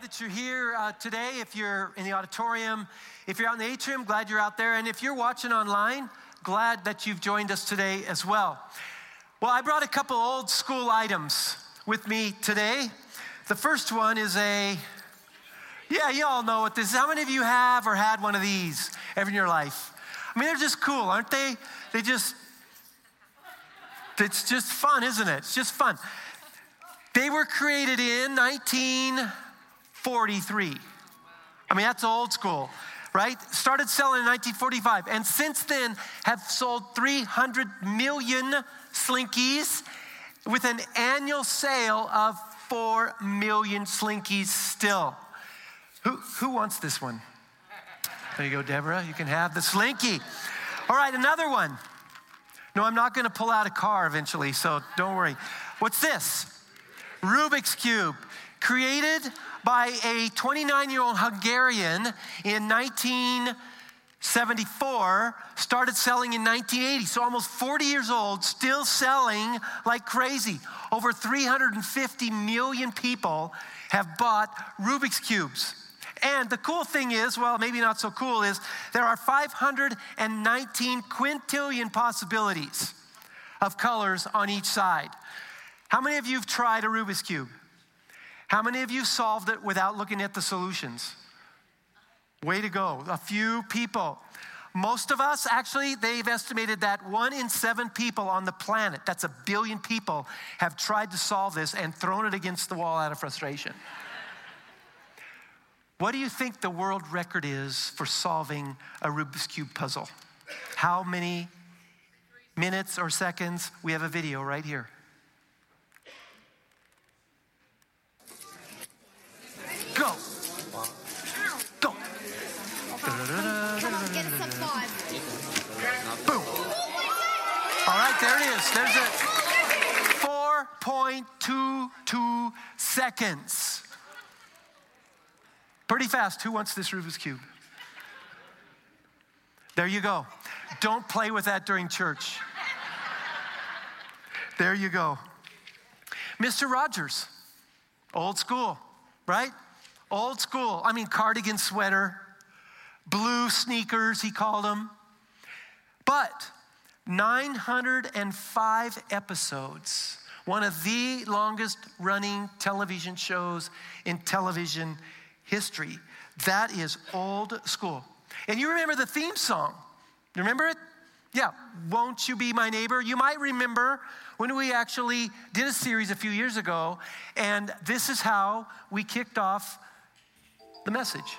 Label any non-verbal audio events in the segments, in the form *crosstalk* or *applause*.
glad that you're here uh, today. If you're in the auditorium, if you're out in the atrium, glad you're out there. And if you're watching online, glad that you've joined us today as well. Well, I brought a couple old school items with me today. The first one is a, yeah, you all know what this is. How many of you have or had one of these ever in your life? I mean, they're just cool, aren't they? They just, it's just fun, isn't it? It's just fun. They were created in 1943. I mean, that's old school, right? Started selling in 1945, and since then have sold 300 million slinkies with an annual sale of 4 million slinkies still. Who, who wants this one? There you go, Deborah. You can have the slinky. All right, another one. No, I'm not going to pull out a car eventually, so don't worry. What's this? Rubik's Cube, created by a 29 year old Hungarian in 1974, started selling in 1980. So almost 40 years old, still selling like crazy. Over 350 million people have bought Rubik's Cubes. And the cool thing is, well, maybe not so cool, is there are 519 quintillion possibilities of colors on each side. How many of you have tried a Rubik's Cube? How many of you solved it without looking at the solutions? Way to go. A few people. Most of us, actually, they've estimated that one in seven people on the planet, that's a billion people, have tried to solve this and thrown it against the wall out of frustration. what do you think the world record is for solving a Rubik's Cube puzzle? How many minutes or seconds? We have a video right here. Go. Go. Boom. All right, there it is. There's it. 4.22 seconds. Pretty fast. Who wants this Rubik's Cube? There you go. Don't play with that during church. There you go. Mr. Rogers, old school, right? Old school. I mean, cardigan sweater, blue sneakers, he called them. But 905 episodes, one of the longest running television shows in television history. That is old school. And you remember the theme song? You remember it? Yeah, Won't You Be My Neighbor? You might remember when we actually did a series a few years ago, and this is how we kicked off the message.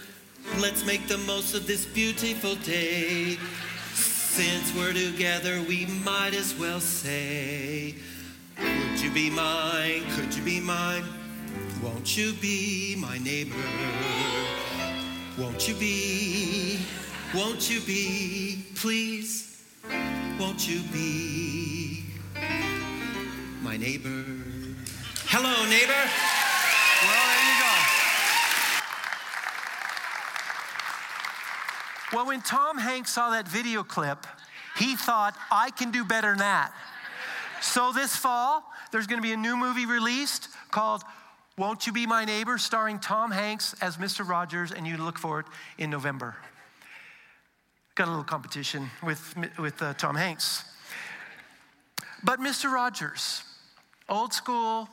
let's make the most of this beautiful day. Since we're together, we might as well say, Would you be mine? Could you be mine? Won't you be my neighbor? Won't you be? Won't you be? Please, won't you be my neighbor? Hello, neighbor. Well, there you go. Well, when Tom Hanks saw that video clip, he thought, I can do better than that. So this fall, there's to be a new movie released called Won't You Be My Neighbor, starring Tom Hanks as Mr. Rogers, and you look for it in November. Got a little competition with, with uh, Tom Hanks. But Mr. Rogers, old school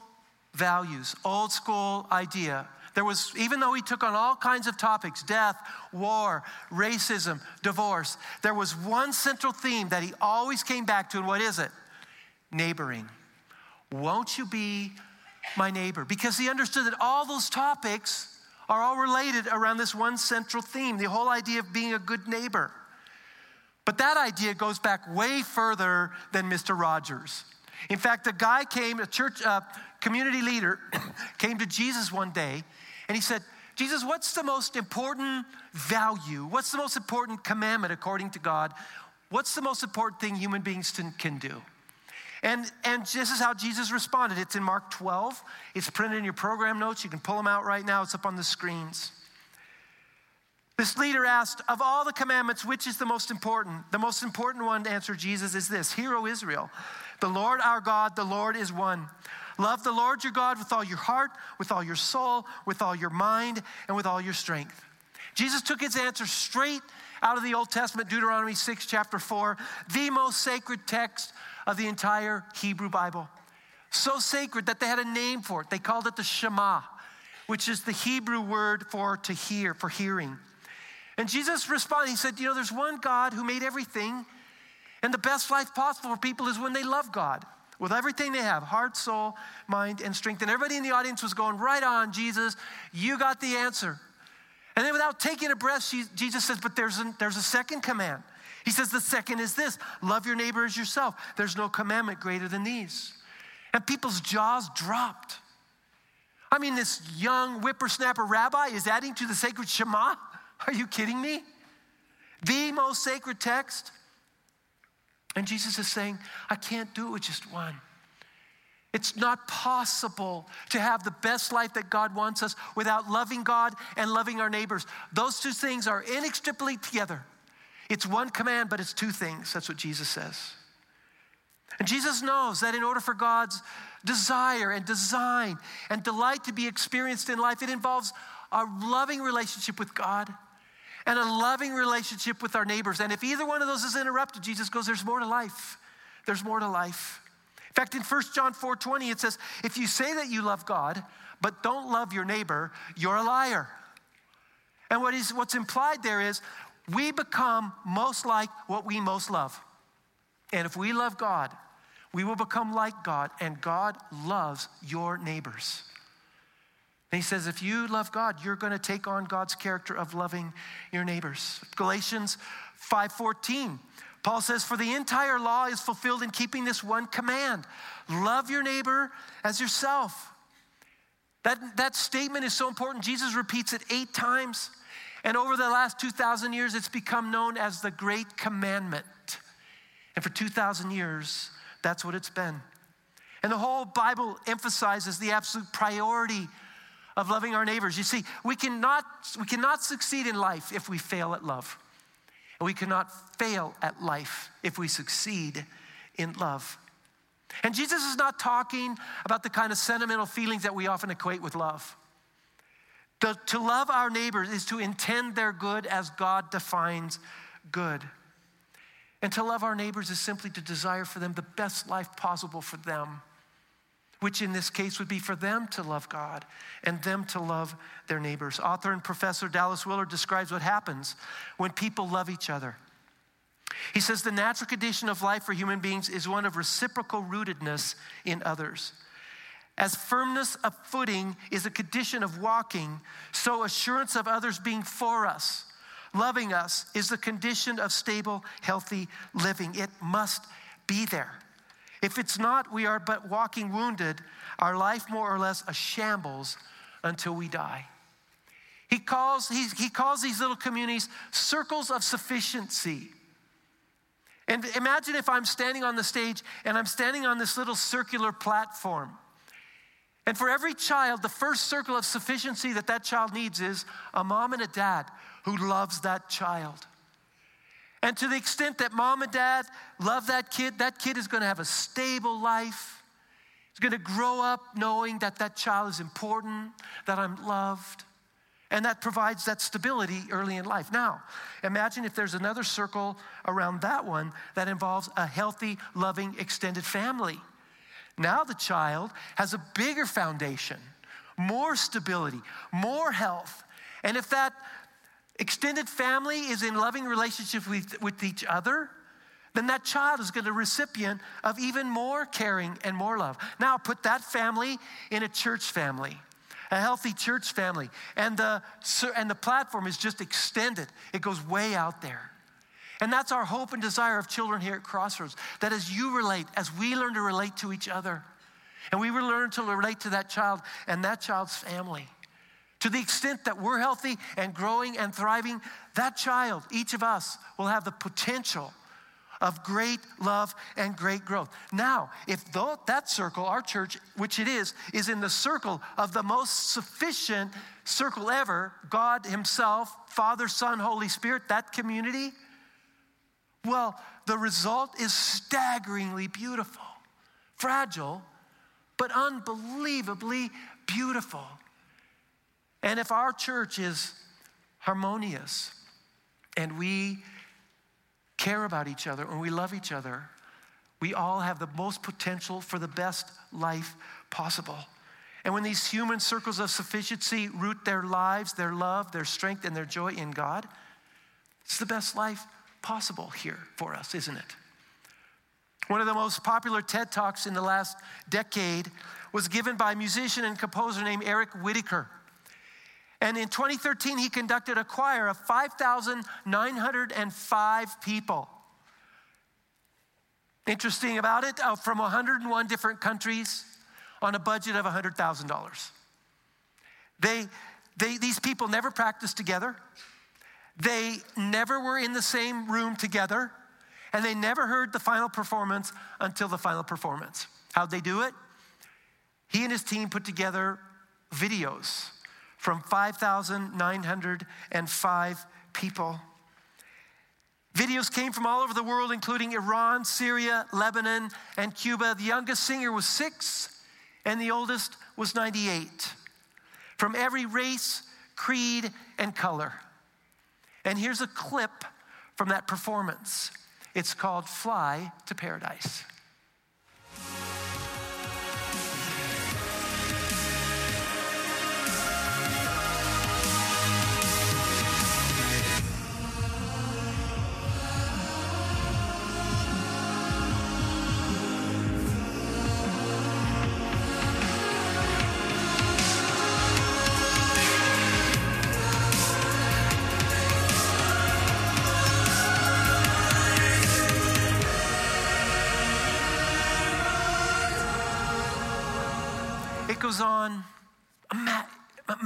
values, old school idea. There was, even though he took on all kinds of topics death, war, racism, divorce there was one central theme that he always came back to, and what is it? Neighboring. Won't you be my neighbor? Because he understood that all those topics are all related around this one central theme the whole idea of being a good neighbor. But that idea goes back way further than Mr. Rogers. In fact, a guy came, a church uh, community leader, *coughs* came to Jesus one day and he said, Jesus, what's the most important value? What's the most important commandment according to God? What's the most important thing human beings can do? And, and this is how Jesus responded. It's in Mark 12. It's printed in your program notes. You can pull them out right now, it's up on the screens. This leader asked, Of all the commandments, which is the most important? The most important one to answer Jesus is this Hear, O Israel, the Lord our God, the Lord is one. Love the Lord your God with all your heart, with all your soul, with all your mind, and with all your strength. Jesus took his answer straight out of the Old Testament, Deuteronomy 6, chapter 4, the most sacred text of the entire Hebrew Bible. So sacred that they had a name for it. They called it the Shema, which is the Hebrew word for to hear, for hearing. And Jesus responded, He said, You know, there's one God who made everything, and the best life possible for people is when they love God with everything they have heart, soul, mind, and strength. And everybody in the audience was going, Right on, Jesus, you got the answer. And then without taking a breath, Jesus says, But there's a, there's a second command. He says the second is this love your neighbor as yourself. There's no commandment greater than these. And people's jaws dropped. I mean, this young whippersnapper rabbi is adding to the sacred Shema? *laughs* Are you kidding me? The most sacred text. And Jesus is saying, I can't do it with just one. It's not possible to have the best life that God wants us without loving God and loving our neighbors. Those two things are inextricably together. It's one command, but it's two things. That's what Jesus says. And Jesus knows that in order for God's desire and design and delight to be experienced in life, it involves a loving relationship with God and a loving relationship with our neighbors. And if either one of those is interrupted, Jesus goes, There's more to life. There's more to life. In fact, in 1 John 4 20, it says, If you say that you love God, but don't love your neighbor, you're a liar. And what is, what's implied there is we become most like what we most love. And if we love God, we will become like God, and God loves your neighbors. He says, if you love God, you're going to take on God's character of loving your neighbors. Galatians 5:14. Paul says, For the entire law is fulfilled in keeping this one command love your neighbor as yourself. That, that statement is so important. Jesus repeats it eight times. And over the last 2,000 years, it's become known as the Great Commandment. And for 2,000 years, that's what it's been. And the whole Bible emphasizes the absolute priority of loving our neighbors. You see, we cannot, we cannot succeed in life if we fail at love. And we cannot fail at life if we succeed in love. And Jesus is not talking about the kind of sentimental feelings that we often equate with love. To love our neighbors is to intend their good as God defines good. And to love our neighbors is simply to desire for them the best life possible for them, which in this case would be for them to love God and them to love their neighbors. Author and professor Dallas Willard describes what happens when people love each other. He says the natural condition of life for human beings is one of reciprocal rootedness in others. As firmness of footing is a condition of walking, so assurance of others being for us, loving us, is the condition of stable, healthy living. It must be there. If it's not, we are but walking wounded, our life more or less a shambles until we die. He calls, he, he calls these little communities circles of sufficiency. And imagine if I'm standing on the stage and I'm standing on this little circular platform. And for every child, the first circle of sufficiency that that child needs is a mom and a dad who loves that child. And to the extent that mom and dad love that kid, that kid is going to have a stable life. He's going to grow up knowing that that child is important, that I'm loved. And that provides that stability early in life. Now, imagine if there's another circle around that one that involves a healthy, loving, extended family. Now the child has a bigger foundation, more stability, more health. And if that extended family is in loving relationship with, with each other, then that child is going to recipient of even more caring and more love. Now put that family in a church family, a healthy church family, and the, and the platform is just extended. It goes way out there. And that's our hope and desire of children here at Crossroads, that as you relate, as we learn to relate to each other, and we will learn to relate to that child and that child's family. To the extent that we're healthy and growing and thriving, that child, each of us, will have the potential of great love and great growth. Now, if that circle, our church, which it is, is in the circle of the most sufficient circle ever God Himself, Father, Son, Holy Spirit, that community, well, the result is staggeringly beautiful. Fragile, but unbelievably beautiful. And if our church is harmonious and we care about each other and we love each other, we all have the most potential for the best life possible. And when these human circles of sufficiency root their lives, their love, their strength, and their joy in God, it's the best life possible here for us, isn't it? One of the most popular TED Talks in the last decade was given by a musician and composer named Eric Whitacre. And in 2013, he conducted a choir of 5,905 people. Interesting about it, uh, from 101 different countries on a budget of $100,000. They, they, these people never practiced together. They never were in the same room together and they never heard the final performance until the final performance. How'd they do it? He and his team put together videos from 5,905 people. Videos came from all over the world, including Iran, Syria, Lebanon, and Cuba. The youngest singer was six, and the oldest was 98. From every race, creed, and color. And here's a clip from that performance. It's called Fly to Paradise.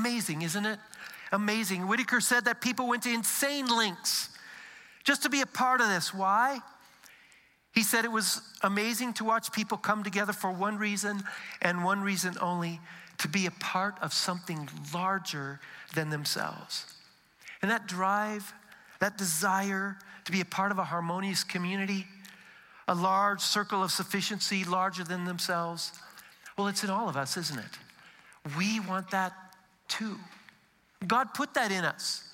Amazing, isn't it? Amazing. Whitacre said that people went to insane lengths just to be a part of this. Why? He said it was amazing to watch people come together for one reason and one reason only to be a part of something larger than themselves. And that drive, that desire to be a part of a harmonious community, a large circle of sufficiency larger than themselves, well, it's in all of us, isn't it? We want that too. God put that in us.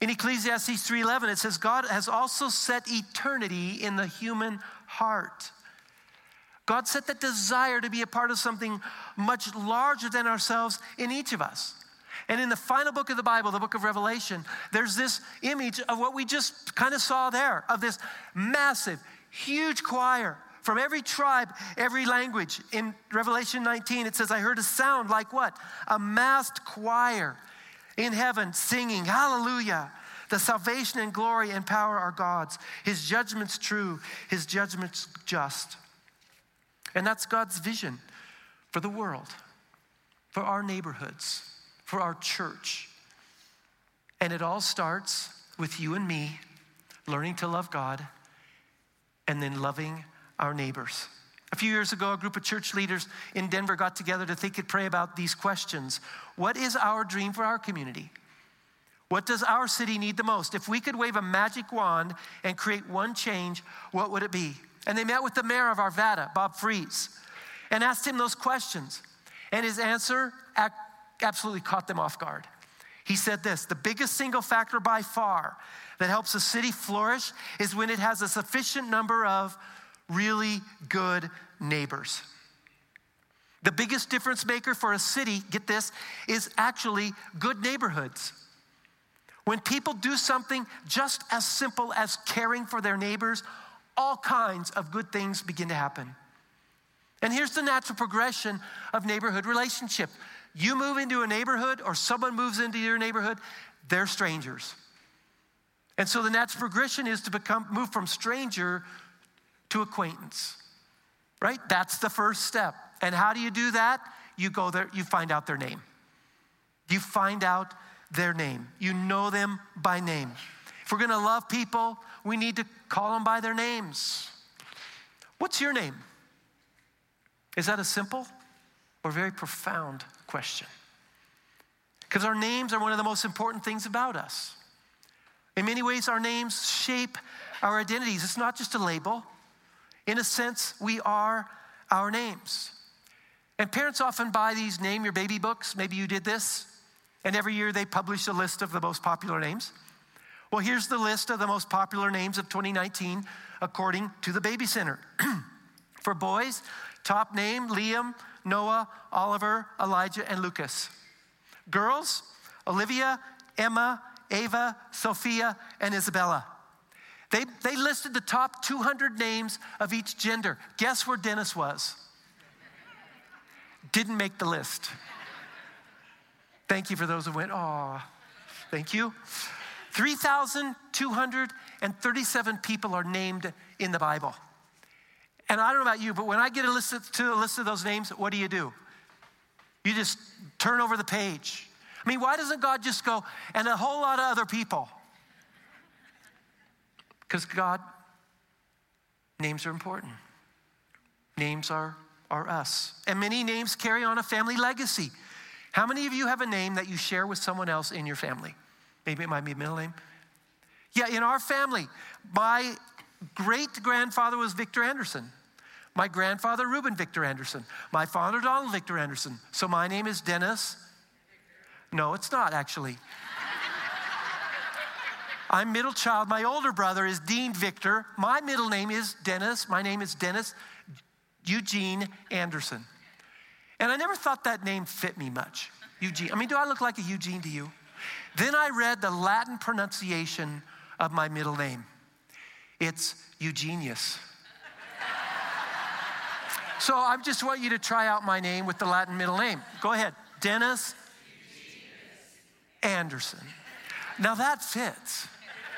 In Ecclesiastes 3:11 it says God has also set eternity in the human heart. God set that desire to be a part of something much larger than ourselves in each of us. And in the final book of the Bible, the book of Revelation, there's this image of what we just kind of saw there of this massive, huge choir from every tribe, every language. In Revelation 19, it says, I heard a sound like what? A massed choir in heaven singing, Hallelujah. The salvation and glory and power are God's. His judgment's true, His judgment's just. And that's God's vision for the world, for our neighborhoods, for our church. And it all starts with you and me learning to love God and then loving our neighbors. A few years ago, a group of church leaders in Denver got together to think and pray about these questions What is our dream for our community? What does our city need the most? If we could wave a magic wand and create one change, what would it be? And they met with the mayor of Arvada, Bob Freeze, and asked him those questions. And his answer absolutely caught them off guard. He said this The biggest single factor by far that helps a city flourish is when it has a sufficient number of really good neighbors. The biggest difference maker for a city, get this, is actually good neighborhoods. When people do something just as simple as caring for their neighbors, all kinds of good things begin to happen. And here's the natural progression of neighborhood relationship. You move into a neighborhood or someone moves into your neighborhood, they're strangers. And so the natural progression is to become move from stranger to acquaintance. Right? That's the first step. And how do you do that? You go there, you find out their name. You find out their name. You know them by name. If we're to love people, we need to call them by their names. What's your name? Is that a simple or very profound question? Because our names are one of the most important things about us. In many ways, our names shape our identities. It's not just a label. In a sense, we are our names. And parents often buy these name your baby books. Maybe you did this. And every year they publish a list of the most popular names. Well, here's the list of the most popular names of 2019 according to the Baby Center. *clears throat* For boys, top name Liam, Noah, Oliver, Elijah, and Lucas. Girls, Olivia, Emma, Ava, Sophia, and Isabella. They, they listed the top 200 names of each gender. Guess where Dennis was? Didn't make the list. Thank you for those who went, oh, thank you. 3,237 people are named in the Bible. And I don't know about you, but when I get a list of, to a list of those names, what do you do? You just turn over the page. I mean, why doesn't God just go, and a whole lot of other people? Because God, names are important. Names are, are us. And many names carry on a family legacy. How many of you have a name that you share with someone else in your family? Maybe it might be a middle name. Yeah, in our family, my great grandfather was Victor Anderson. My grandfather, Reuben Victor Anderson. My father, Donald Victor Anderson. So my name is Dennis. No, it's not actually. I'm middle child. My older brother is Dean Victor. My middle name is Dennis. My name is Dennis Eugene Anderson. And I never thought that name fit me much. Eugene. I mean, do I look like a Eugene to you? Then I read the Latin pronunciation of my middle name. It's Eugenius. *laughs* so I just want you to try out my name with the Latin middle name. Go ahead. Dennis Anderson. Now that fits.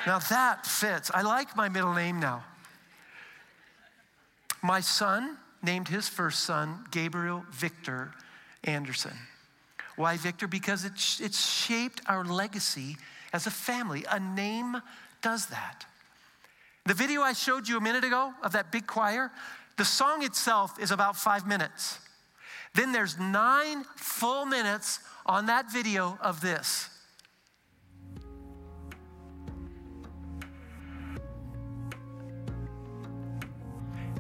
Now that fits. I like my middle name now. My son named his first son Gabriel Victor Anderson. Why Victor? Because it's, it's shaped our legacy as a family. A name does that. The video I showed you a minute ago of that big choir, the song itself is about five minutes. Then there's nine full minutes on that video of this.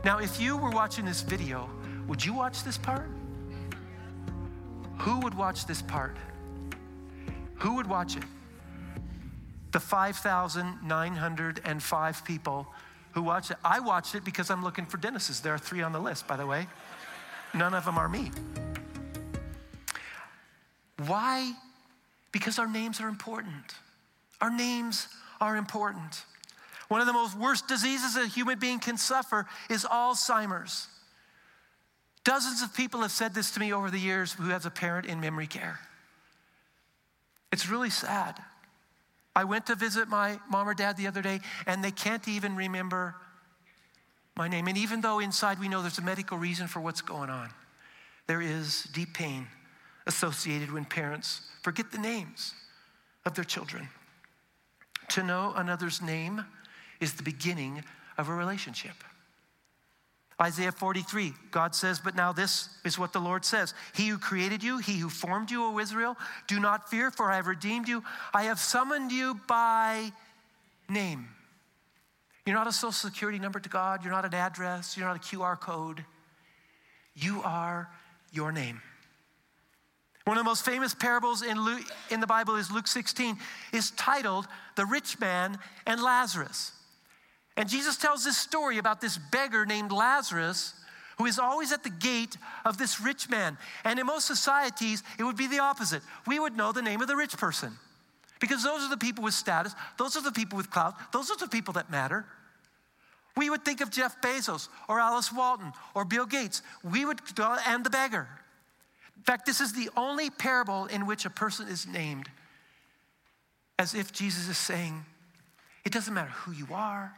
Now, if you were watching this video, would you watch this part? Who would watch this part? Who would watch it? The 5,905 people who watched it. I watched it because I'm looking for Dennis's. There are three on the list, by the way. None of them are me. Why? Because our names are important. Our names are important. One of the most worst diseases a human being can suffer is Alzheimer's. Dozens of people have said this to me over the years who has a parent in memory care. It's really sad. I went to visit my mom or dad the other day, and they can't even remember my name. And even though inside we know there's a medical reason for what's going on, there is deep pain associated when parents forget the names of their children. To know another's name is the beginning of a relationship. Isaiah 43, God says, But now this is what the Lord says He who created you, He who formed you, O Israel, do not fear, for I have redeemed you. I have summoned you by name. You're not a social security number to God, you're not an address, you're not a QR code. You are your name. One of the most famous parables in, Luke, in the Bible is Luke 16, is titled The Rich Man and Lazarus. And Jesus tells this story about this beggar named Lazarus who is always at the gate of this rich man. And in most societies, it would be the opposite. We would know the name of the rich person because those are the people with status, those are the people with clout, those are the people that matter. We would think of Jeff Bezos or Alice Walton or Bill Gates. We would, and the beggar. In fact, this is the only parable in which a person is named as if Jesus is saying, it doesn't matter who you are,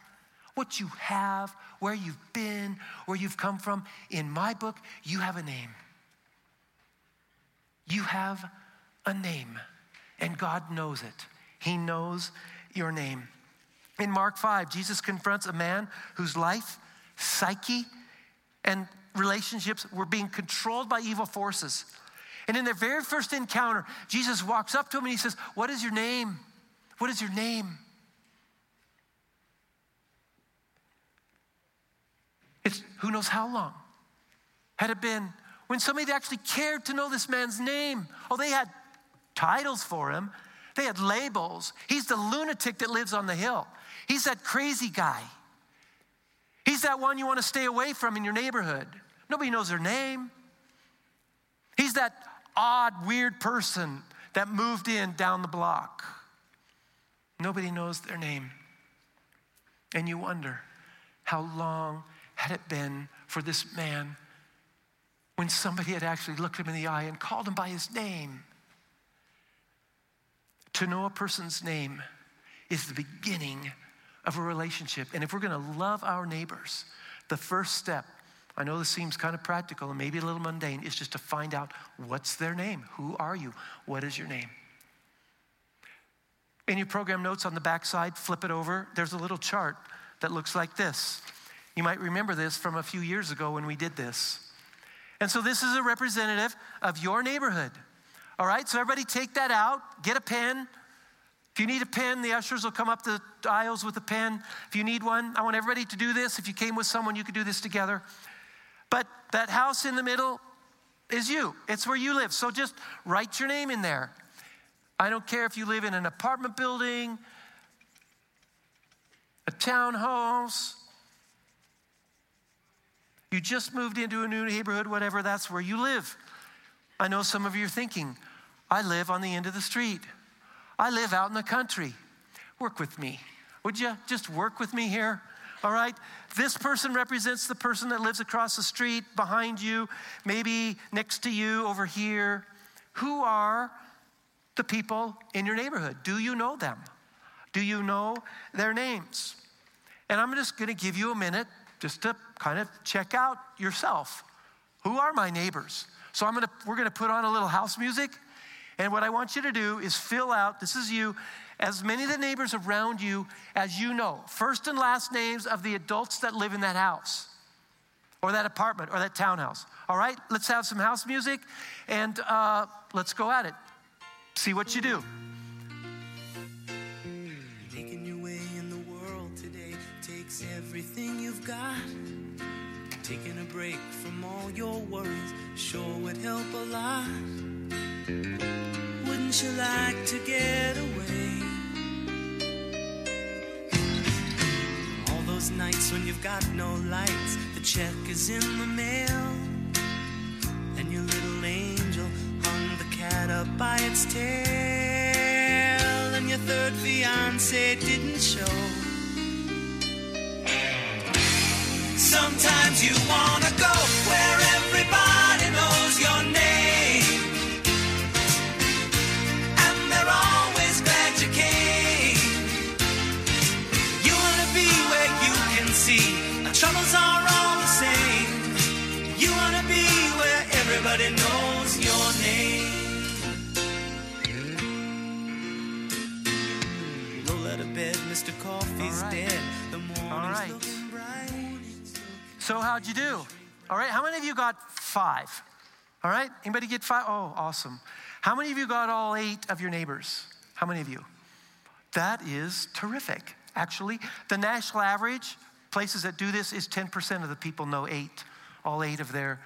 what you have, where you've been, where you've come from. In my book, you have a name. You have a name, and God knows it. He knows your name. In Mark 5, Jesus confronts a man whose life, psyche, and relationships were being controlled by evil forces. And in their very first encounter, Jesus walks up to him and he says, What is your name? What is your name? It's who knows how long. Had it been when somebody actually cared to know this man's name? Oh, they had titles for him, they had labels. He's the lunatic that lives on the hill, he's that crazy guy. He's that one you want to stay away from in your neighborhood. Nobody knows their name. He's that odd, weird person that moved in down the block. Nobody knows their name. And you wonder how long had it been for this man when somebody had actually looked him in the eye and called him by his name? To know a person's name is the beginning of a relationship. And if we're going to love our neighbors, the first step, I know this seems kind of practical and maybe a little mundane, is just to find out what's their name. Who are you? What is your name? In your program notes on the backside, flip it over. There's a little chart that looks like this. You might remember this from a few years ago when we did this. And so this is a representative of your neighborhood. All right, so everybody take that out, get a pen. If you need a pen, the ushers will come up the aisles with a pen. If you need one, I want everybody to do this. If you came with someone, you could do this together. But that house in the middle is you, it's where you live. So just write your name in there. I don't care if you live in an apartment building, a townhouse, you just moved into a new neighborhood, whatever, that's where you live. I know some of you are thinking, I live on the end of the street. I live out in the country. Work with me. Would you just work with me here? All right? This person represents the person that lives across the street, behind you, maybe next to you, over here. Who are the people in your neighborhood? Do you know them? Do you know their names? And I'm just going to give you a minute just to kind of check out yourself. Who are my neighbors? So I'm to we're to put on a little house music and what I want you to do is fill out this is you as many of the neighbors around you as you know. First and last names of the adults that live in that house or that apartment or that townhouse. All right, let's have some house music and uh, let's go at it. See what you do. Everything you've got. Taking a break from all your worries sure would help a lot. Wouldn't you like to get away? All those nights when you've got no lights, the check is in the mail, and your little angel hung the cat up by its tail, and your third fiance didn't show. Sometimes you wanna go where everybody knows your name, and they're always glad you came. You wanna be where you can see our troubles are all the same. You wanna be where everybody knows your name. Roll out of bed, Mr. Coffee's right. dead. The morning's right. So how'd you do? All right, how many of you got five? All right, anybody get five? Oh, awesome. How many of you got all eight of your neighbors? How many of you? That is terrific. Actually, the national average, places that do this, is 10% of the people know eight, all eight of their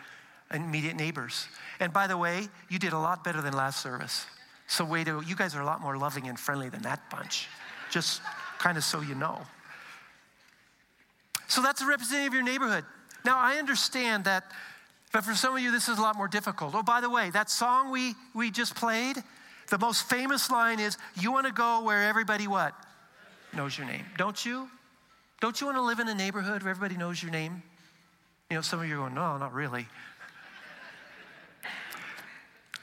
immediate neighbors. And by the way, you did a lot better than last service. So, way to, you guys are a lot more loving and friendly than that bunch. Just kind of so you know. So that's a representative of your neighborhood. Now, I understand that, but for some of you, this is a lot more difficult. Oh, by the way, that song we, we just played, the most famous line is, You want to go where everybody what? Knows your name. Don't you? Don't you want to live in a neighborhood where everybody knows your name? You know, some of you are going, No, not really.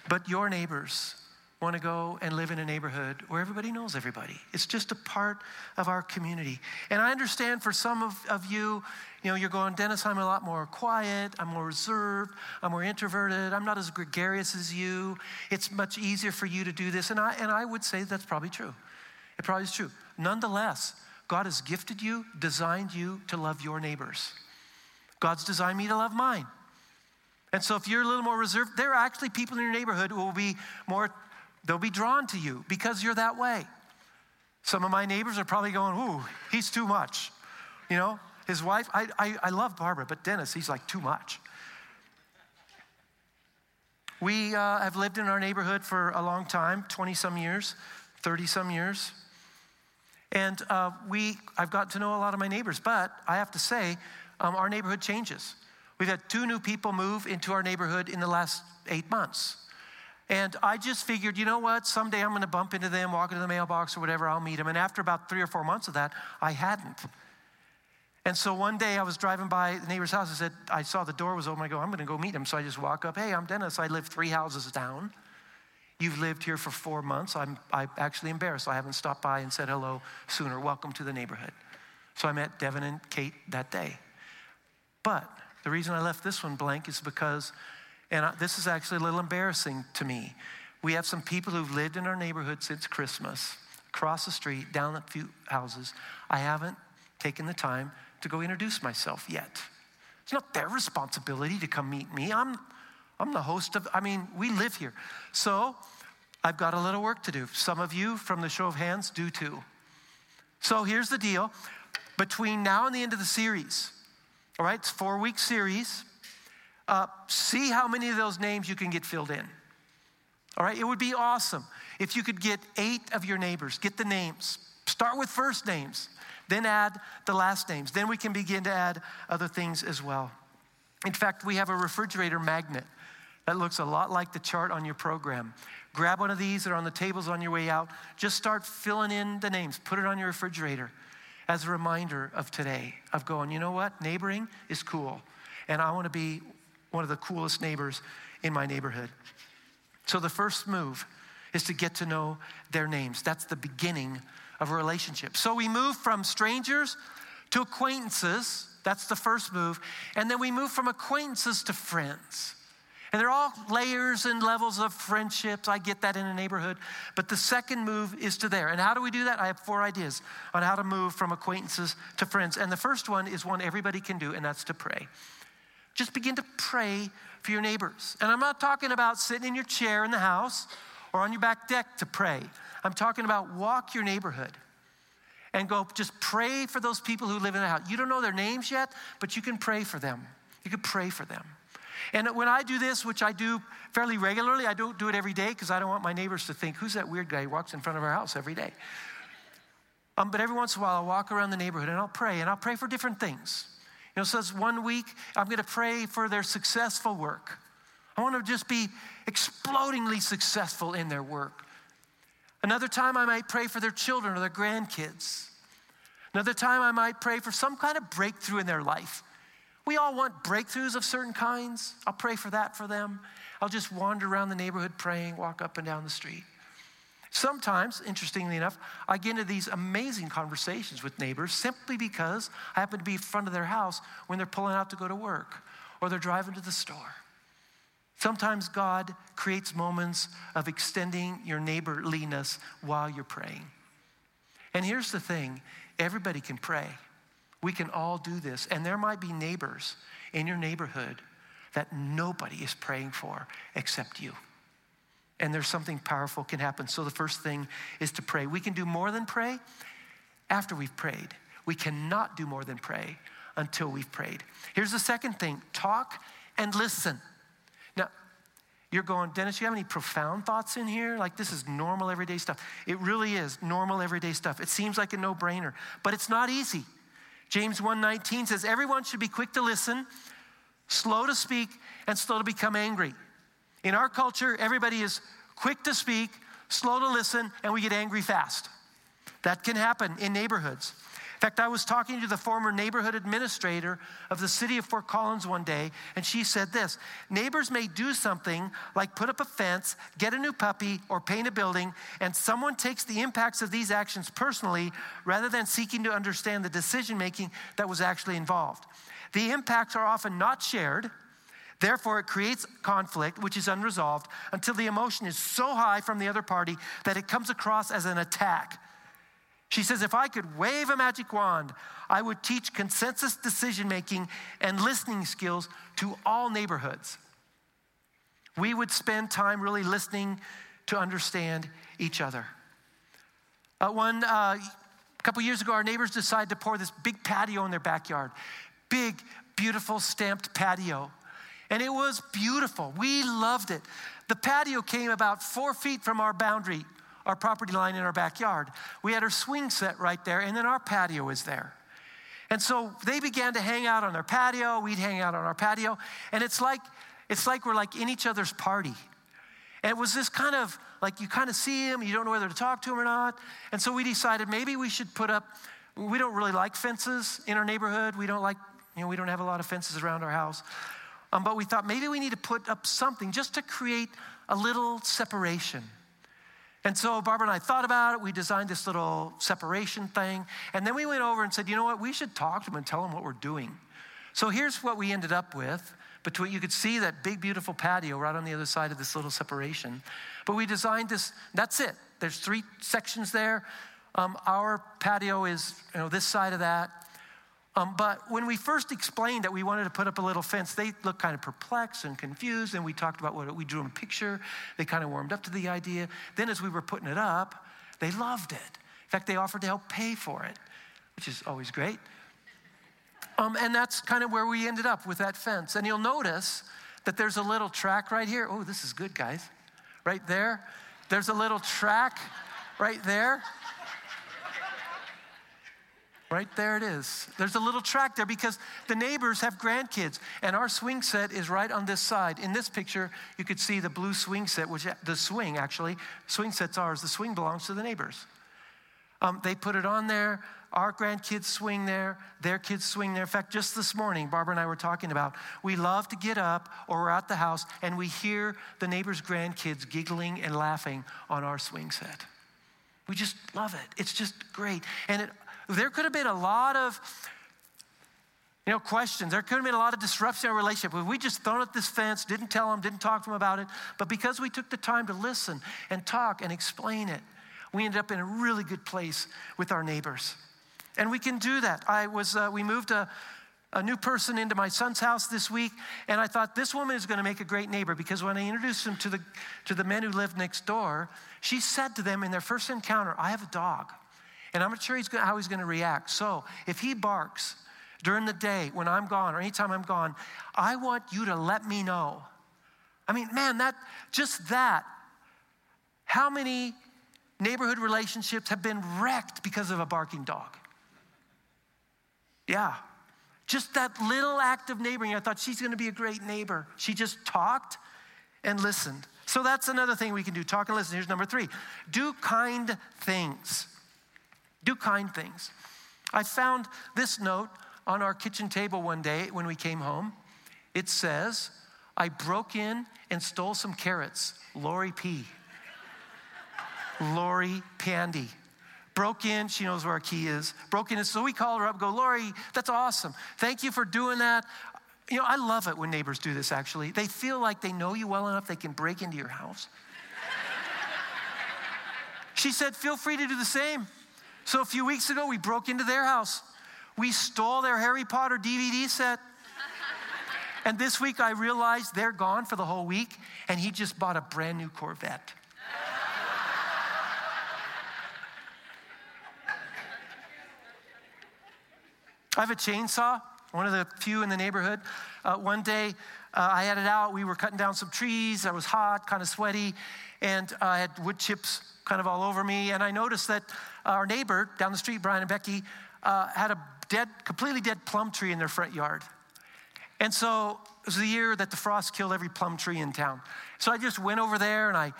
but your neighbors, want to go and live in a neighborhood where everybody knows everybody. It's just a part of our community. And I understand for some of, of you, you know, you're going, Dennis, I'm a lot more quiet, I'm more reserved, I'm more introverted, I'm not as gregarious as you. It's much easier for you to do this. And I, and I would say that's probably true. It probably is true. Nonetheless, God has gifted you, designed you to love your neighbors. God's designed me to love mine. And so if you're a little more reserved, there are actually people in your neighborhood who will be more They'll be drawn to you because you're that way. Some of my neighbors are probably going, Ooh, he's too much. You know, his wife, I, I, I love Barbara, but Dennis, he's like too much. We uh, have lived in our neighborhood for a long time 20 some years, 30 some years. And uh, we, I've gotten to know a lot of my neighbors, but I have to say, um, our neighborhood changes. We've had two new people move into our neighborhood in the last eight months. And I just figured, you know what? Someday I'm going to bump into them, walk into the mailbox or whatever, I'll meet them. And after about three or four months of that, I hadn't. And so one day I was driving by the neighbor's house. I said, I saw the door was open. I go, I'm going to go meet him. So I just walk up. Hey, I'm Dennis. I live three houses down. You've lived here for four months. I'm, I'm actually embarrassed. I haven't stopped by and said hello sooner. Welcome to the neighborhood. So I met Devin and Kate that day. But the reason I left this one blank is because and I, this is actually a little embarrassing to me. We have some people who've lived in our neighborhood since Christmas, across the street, down a few houses. I haven't taken the time to go introduce myself yet. It's not their responsibility to come meet me. I'm, I'm the host of, I mean, we live here. So I've got a little work to do. Some of you, from the show of hands, do too. So here's the deal. Between now and the end of the series, all right, it's four week series uh, see how many of those names you can get filled in. All right, it would be awesome if you could get eight of your neighbors, get the names. Start with first names, then add the last names. Then we can begin to add other things as well. In fact, we have a refrigerator magnet that looks a lot like the chart on your program. Grab one of these that are on the tables on your way out. Just start filling in the names, put it on your refrigerator as a reminder of today, of going, you know what? Neighboring is cool. And I want to be one of the coolest neighbors in my neighborhood. So the first move is to get to know their names. That's the beginning of a relationship. So we move from strangers to acquaintances. That's the first move. And then we move from acquaintances to friends. And they're all layers and levels of friendships. I get that in a neighborhood. But the second move is to there. And how do we do that? I have four ideas on how to move from acquaintances to friends. And the first one is one everybody can do, and that's to pray. Just begin to pray for your neighbors. And I'm not talking about sitting in your chair in the house or on your back deck to pray. I'm talking about walk your neighborhood and go just pray for those people who live in the house. You don't know their names yet, but you can pray for them. You can pray for them. And when I do this, which I do fairly regularly, I don't do it every day because I don't want my neighbors to think, who's that weird guy who walks in front of our house every day? Um, but every once in a while, I'll walk around the neighborhood and I'll pray, and I'll pray for different things. You know, says one week, I'm going to pray for their successful work. I want to just be explodingly successful in their work. Another time, I might pray for their children or their grandkids. Another time, I might pray for some kind of breakthrough in their life. We all want breakthroughs of certain kinds. I'll pray for that for them. I'll just wander around the neighborhood praying, walk up and down the street. Sometimes, interestingly enough, I get into these amazing conversations with neighbors simply because I happen to be in front of their house when they're pulling out to go to work or they're driving to the store. Sometimes God creates moments of extending your neighborliness while you're praying. And here's the thing everybody can pray. We can all do this. And there might be neighbors in your neighborhood that nobody is praying for except you and there's something powerful can happen. So the first thing is to pray. We can do more than pray after we've prayed. We cannot do more than pray until we've prayed. Here's the second thing talk and listen. Now, you're going, Dennis, you have any profound thoughts in here? Like this is normal everyday stuff. It really is normal everyday stuff. It seems like a no brainer, but it's not easy. James 1:19 says everyone should be quick to listen, slow to speak, and slow to become angry. In our culture, everybody is quick to speak, slow to listen, and we get angry fast. That can happen in neighborhoods. In fact, I was talking to the former neighborhood administrator of the city of Fort Collins one day, and she said this Neighbors may do something like put up a fence, get a new puppy, or paint a building, and someone takes the impacts of these actions personally rather than seeking to understand the decision making that was actually involved. The impacts are often not shared. Therefore, it creates conflict, which is unresolved, until the emotion is so high from the other party that it comes across as an attack. She says, if I could wave a magic wand, I would teach consensus decision making and listening skills to all neighborhoods. We would spend time really listening to understand each other. Uh, one, uh, a couple years ago, our neighbors decided to pour this big patio in their backyard. Big, beautiful stamped patio. And it was beautiful. We loved it. The patio came about four feet from our boundary our property line in our backyard. We had our swing set right there, and then our patio was there. And so they began to hang out on their patio. We'd hang out on our patio, and it's like it's like we're like in each other's party. And it was this kind of like you kind of see him, you don't know whether to talk to him or not. And so we decided maybe we should put up. We don't really like fences in our neighborhood. We don't like you know we don't have a lot of fences around our house. Um, but we thought maybe we need to put up something just to create a little separation. And so Barbara and I thought about it. We designed this little separation thing. And then we went over and said, you know what? We should talk to them and tell them what we're doing. So here's what we ended up with. Between, you could see that big, beautiful patio right on the other side of this little separation. But we designed this, that's it. There's three sections there. Um, our patio is, you know, this side of that. Um, but when we first explained that we wanted to put up a little fence, they looked kind of perplexed and confused. And we talked about what we drew them a picture. They kind of warmed up to the idea. Then, as we were putting it up, they loved it. In fact, they offered to help pay for it, which is always great. Um, and that's kind of where we ended up with that fence. And you'll notice that there's a little track right here. Oh, this is good, guys. Right there. There's a little track right there. Right there it is. There's a little track there because the neighbors have grandkids, and our swing set is right on this side. In this picture, you could see the blue swing set, which the swing actually, swing set's ours. The swing belongs to the neighbors. Um, they put it on there. Our grandkids swing there, their kids swing there. In fact, just this morning, Barbara and I were talking about we love to get up or we're at the house and we hear the neighbor's grandkids giggling and laughing on our swing set. We just love it. It's just great. And it there could have been a lot of you know, questions. There could have been a lot of disruption in our relationship. If we just thrown up this fence, didn't tell them, didn't talk to them about it, but because we took the time to listen and talk and explain it, we ended up in a really good place with our neighbors. And we can do that. I was, uh, we moved a, a new person into my son's house this week, and I thought this woman is going to make a great neighbor because when I introduced him to the, to the men who lived next door, she said to them in their first encounter, I have a dog. And I'm not sure he's gonna, how he's going to react. So if he barks during the day when I'm gone or anytime I'm gone, I want you to let me know. I mean, man, that just that. How many neighborhood relationships have been wrecked because of a barking dog? Yeah. Just that little act of neighboring. I thought she's going to be a great neighbor. She just talked and listened. So that's another thing we can do talk and listen. Here's number three do kind things. Do kind things. I found this note on our kitchen table one day when we came home. It says, I broke in and stole some carrots. Lori P. *laughs* Lori Pandy. Broke in, she knows where our key is. Broke in, so we called her up, go, Lori, that's awesome. Thank you for doing that. You know, I love it when neighbors do this actually. They feel like they know you well enough they can break into your house. *laughs* she said, feel free to do the same. So a few weeks ago, we broke into their house. We stole their Harry Potter DVD set. and this week, I realized they're gone for the whole week, and he just bought a brand new Corvette. I have a chainsaw, one of the few in the neighborhood. Uh, one day, uh, I had it out. We were cutting down some trees. I was hot, kind of sweaty, and I had wood chips kind of all over me. And I noticed that our neighbor down the street, Brian and Becky, uh, had a dead, completely dead plum tree in their front yard. And so it was the year that the frost killed every plum tree in town. So I just went over there and I,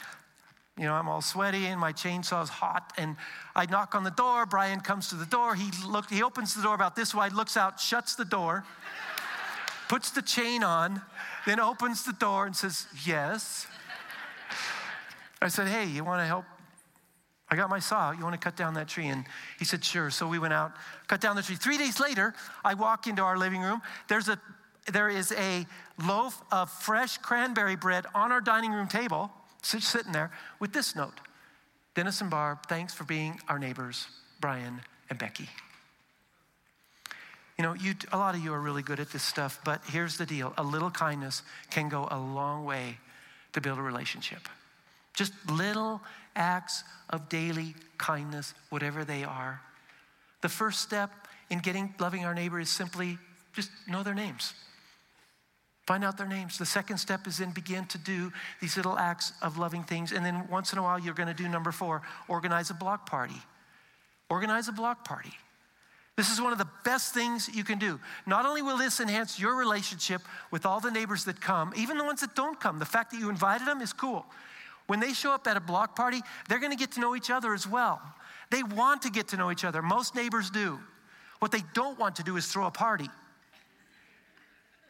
you know, I'm all sweaty and my chainsaw's hot. And I knock on the door. Brian comes to the door. He look, he opens the door about this wide, looks out, shuts the door, puts the chain on, then opens the door and says, Yes. I said, Hey, you want to help? I got my saw. You want to cut down that tree? And he said, Sure. So we went out, cut down the tree. Three days later, I walk into our living room. There's a there is a loaf of fresh cranberry bread on our dining room table, sitting there, with this note Dennis and Barb, thanks for being our neighbors, Brian and Becky. You know, you, a lot of you are really good at this stuff, but here's the deal a little kindness can go a long way to build a relationship. Just little acts of daily kindness, whatever they are. The first step in getting loving our neighbor is simply just know their names. Find out their names. The second step is then begin to do these little acts of loving things. And then once in a while, you're going to do number four organize a block party. Organize a block party. This is one of the best things you can do. Not only will this enhance your relationship with all the neighbors that come, even the ones that don't come, the fact that you invited them is cool. When they show up at a block party, they're going to get to know each other as well. They want to get to know each other. Most neighbors do. What they don't want to do is throw a party.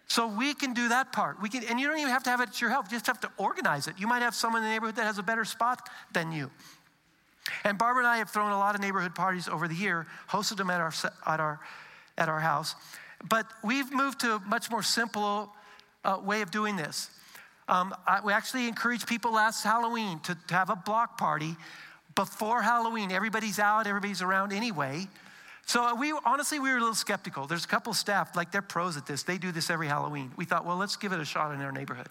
So we can do that part. We can, and you don't even have to have it at your help. You just have to organize it. You might have someone in the neighborhood that has a better spot than you. And Barbara and I have thrown a lot of neighborhood parties over the year, hosted them at our, at our, at our house. But we've moved to a much more simple uh, way of doing this. Um, I, we actually encouraged people last Halloween to, to have a block party before Halloween. Everybody's out, everybody's around anyway. So we honestly we were a little skeptical. There's a couple staff like they're pros at this. They do this every Halloween. We thought, well, let's give it a shot in our neighborhood.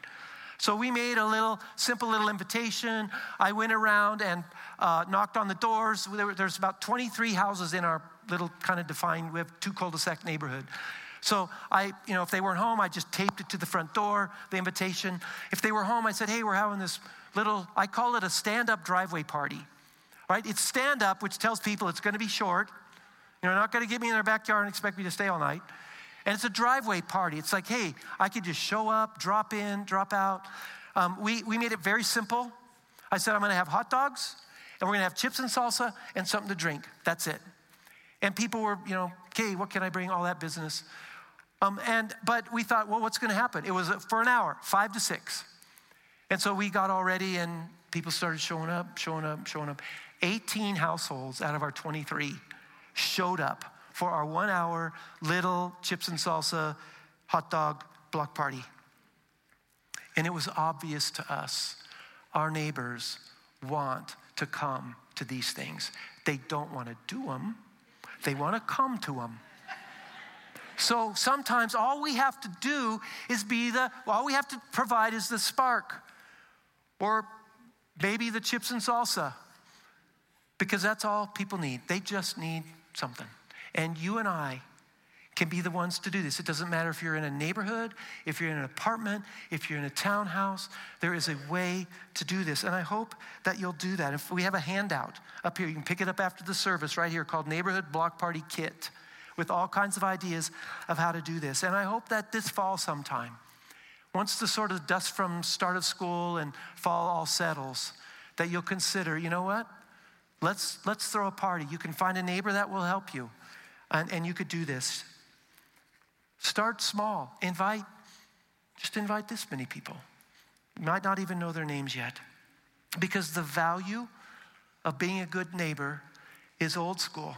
So we made a little simple little invitation. I went around and uh, knocked on the doors. There, there's about 23 houses in our little kind of defined. We have two cul-de-sac neighborhood. So I, you know, if they weren't home, I just taped it to the front door, the invitation. If they were home, I said, hey, we're having this little, I call it a stand-up driveway party. Right? It's stand up, which tells people it's going to be short. You're not going to get me in their backyard and expect me to stay all night. And it's a driveway party. It's like, hey, I could just show up, drop in, drop out. Um, we, we made it very simple. I said, I'm going to have hot dogs, and we're going to have chips and salsa and something to drink. That's it. And people were, you know, okay, what can I bring? All that business. Um, and but we thought, well, what's going to happen? It was for an hour, five to six. And so we got all ready, and people started showing up, showing up, showing up. 18 households out of our 23 showed up for our one hour little chips and salsa hot dog block party. And it was obvious to us our neighbors want to come to these things. They don't want to do them, they want to come to them. So sometimes all we have to do is be the, all we have to provide is the spark or maybe the chips and salsa because that's all people need. They just need something. And you and I can be the ones to do this. It doesn't matter if you're in a neighborhood, if you're in an apartment, if you're in a townhouse, there is a way to do this. And I hope that you'll do that. If we have a handout up here, you can pick it up after the service right here called Neighborhood Block Party Kit with all kinds of ideas of how to do this. And I hope that this fall sometime, once the sort of dust from start of school and fall all settles, that you'll consider, you know what? Let's, let's throw a party. You can find a neighbor that will help you, and, and you could do this. Start small. Invite, just invite this many people. You might not even know their names yet. Because the value of being a good neighbor is old school.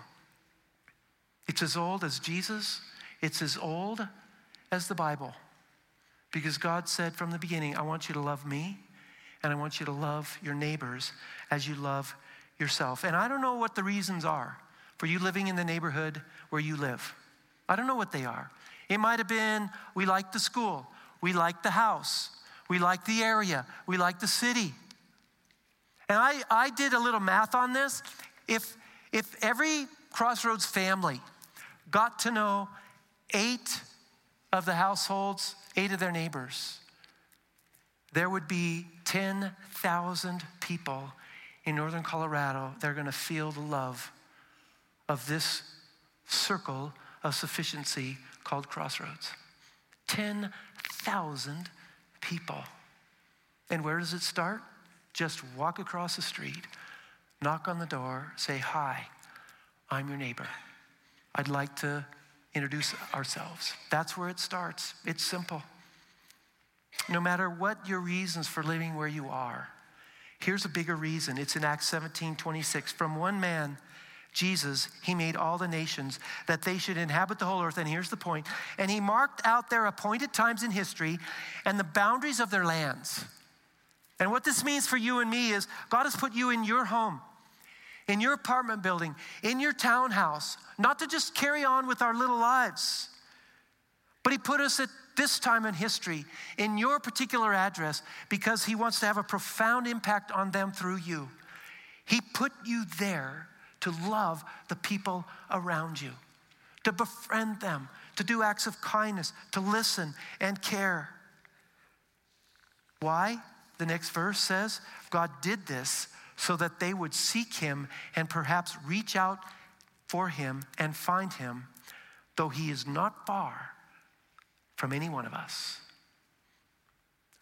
It's as old as Jesus, it's as old as the Bible. Because God said from the beginning, I want you to love me, and I want you to love your neighbors as you love yourself. And I don't know what the reasons are for you living in the neighborhood where you live. I don't know what they are. It might have been we like the school, we like the house, we like the area, we like the city. And I, I did a little math on this. If, if every Crossroads family got to know eight of the households, eight of their neighbors, there would be 10,000 people in northern Colorado, they're going to feel the love of this circle of sufficiency called Crossroads. 10,000 people. And where does it start? Just walk across the street, knock on the door, say, Hi, I'm your neighbor. I'd like to introduce ourselves. That's where it starts. It's simple. No matter what your reasons for living where you are, here's a bigger reason. It's in Acts 17 26. From one man, Jesus, he made all the nations that they should inhabit the whole earth. And here's the point. And he marked out their appointed times in history and the boundaries of their lands. And what this means for you and me is God has put you in your home, in your apartment building, in your townhouse, not to just carry on with our little lives, but he put us at this time in history in your particular address because he wants to have a profound impact on them through you. He put you there to love the people around you, to befriend them, to do acts of kindness, to listen and care. Why? The next verse says, God did this so that they would seek him and perhaps reach out for him and find him, though he is not far from any one of us.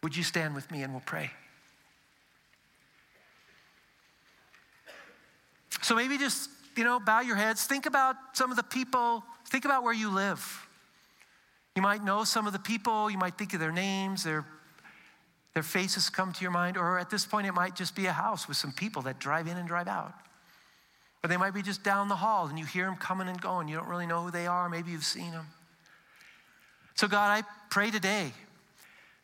Would you stand with me and we'll pray? So maybe just, you know, bow your heads. Think about some of the people, think about where you live. You might know some of the people, you might think of their names, their, their faces come to your mind, or at this point, it might just be a house with some people that drive in and drive out. Or they might be just down the hall and you hear them coming and going. You don't really know who they are. Maybe you've seen them. So, God, I pray today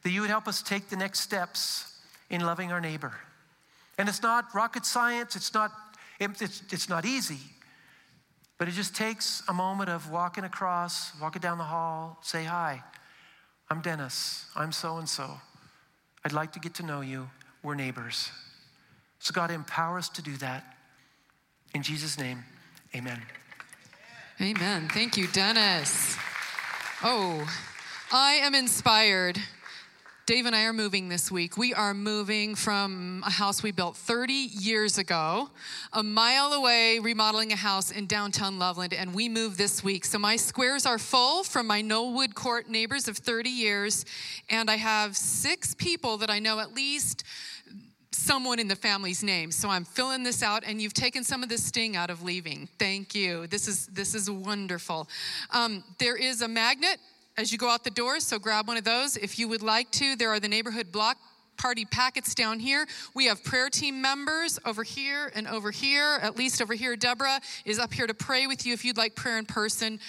that you would help us take the next steps in loving our neighbor. And it's not rocket science, it's not it's, it's not easy, but it just takes a moment of walking across, walking down the hall, say, Hi, I'm Dennis. I'm so and so. I'd like to get to know you. We're neighbors. So, God, empower us to do that. In Jesus' name, amen. Amen. Thank you, Dennis. Oh, I am inspired Dave and I are moving this week. We are moving from a house we built 30 years ago, a mile away, remodeling a house in downtown Loveland, and we move this week. So my squares are full from my Knollwood Court neighbors of 30 years, and I have six people that I know at least someone in the family's name. So I'm filling this out, and you've taken some of the sting out of leaving. Thank you. This is this is wonderful. Um, there is a magnet as you go out the door, so grab one of those. If you would like to, there are the neighborhood block party packets down here. We have prayer team members over here and over here, at least over here. Deborah is up here to pray with you if you'd like prayer in person.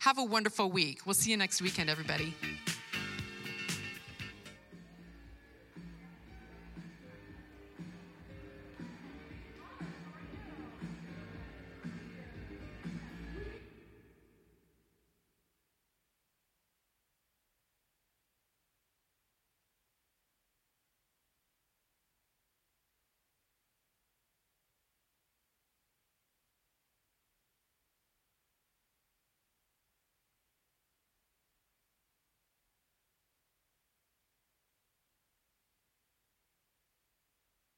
Have a wonderful week. We'll see you next weekend, everybody.